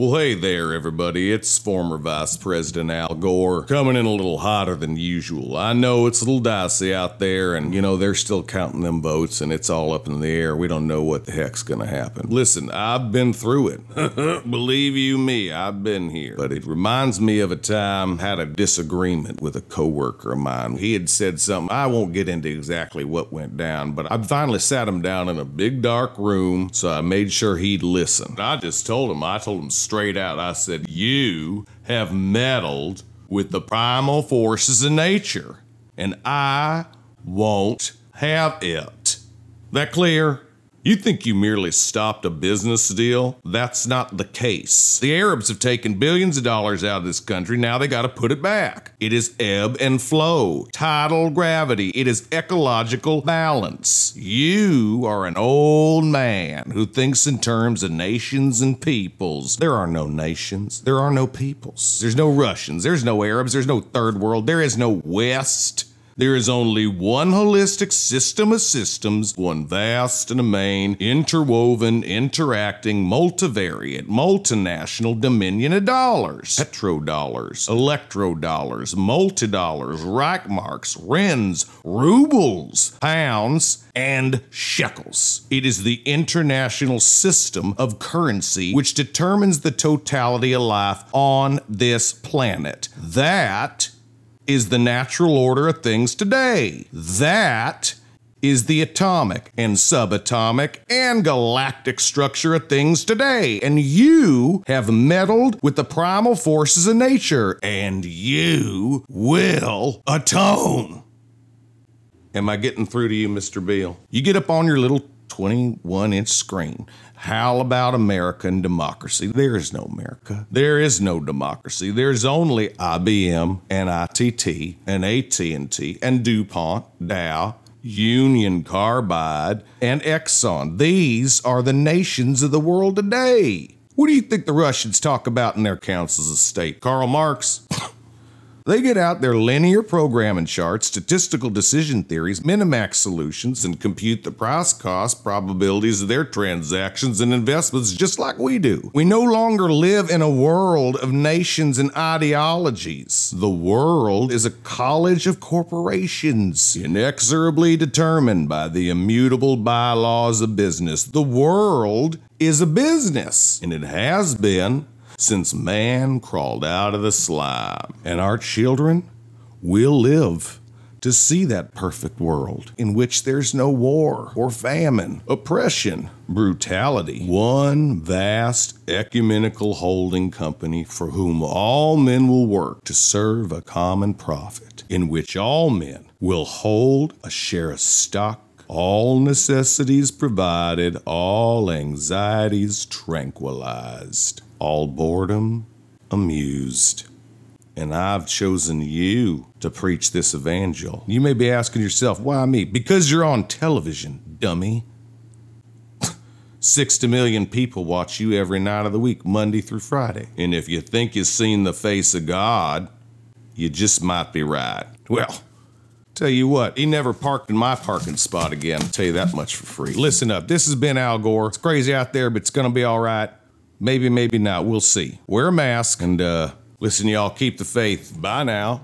Well, hey there, everybody. It's former Vice President Al Gore coming in a little hotter than usual. I know it's a little dicey out there, and you know, they're still counting them votes, and it's all up in the air. We don't know what the heck's gonna happen. Listen, I've been through it. Believe you me, I've been here. But it reminds me of a time I had a disagreement with a coworker of mine. He had said something. I won't get into exactly what went down, but I finally sat him down in a big dark room, so I made sure he'd listen. I just told him, I told him straight out. I said, You have meddled with the primal forces of nature, and I won't have it. That clear? You think you merely stopped a business deal? That's not the case. The Arabs have taken billions of dollars out of this country. Now they got to put it back. It is ebb and flow, tidal gravity. It is ecological balance. You are an old man who thinks in terms of nations and peoples. There are no nations. There are no peoples. There's no Russians. There's no Arabs. There's no third world. There is no West. There is only one holistic system of systems, one vast and main, interwoven, interacting, multivariate, multinational dominion of dollars. Petrodollars, electrodollars, multidollars, Reichmarks, Rens, rubles, pounds, and shekels. It is the international system of currency which determines the totality of life on this planet. That is the natural order of things today. That is the atomic and subatomic and galactic structure of things today. And you have meddled with the primal forces of nature, and you will atone. Am I getting through to you, Mr. Beale? You get up on your little 21 inch screen. How about American democracy? There is no America. There is no democracy. There's only IBM and ITT and AT&T and DuPont, Dow, Union Carbide, and Exxon. These are the nations of the world today. What do you think the Russians talk about in their councils of state? Karl Marx? They get out their linear programming charts, statistical decision theories, Minimax solutions, and compute the price cost probabilities of their transactions and investments just like we do. We no longer live in a world of nations and ideologies. The world is a college of corporations, inexorably determined by the immutable bylaws of business. The world is a business, and it has been since man crawled out of the slime. And our children will live to see that perfect world in which there's no war or famine, oppression, brutality. One vast ecumenical holding company for whom all men will work to serve a common profit, in which all men will hold a share of stock all necessities provided, all anxieties tranquilized, all boredom amused. And I've chosen you to preach this evangel. You may be asking yourself, why me? Because you're on television, dummy. 60 million people watch you every night of the week, Monday through Friday. And if you think you've seen the face of God, you just might be right. Well, Tell you what, he never parked in my parking spot again. I'll tell you that much for free. Listen up, this has been Al Gore. It's crazy out there, but it's gonna be all right. Maybe, maybe not. We'll see. Wear a mask and uh, listen, y'all. Keep the faith. Bye now.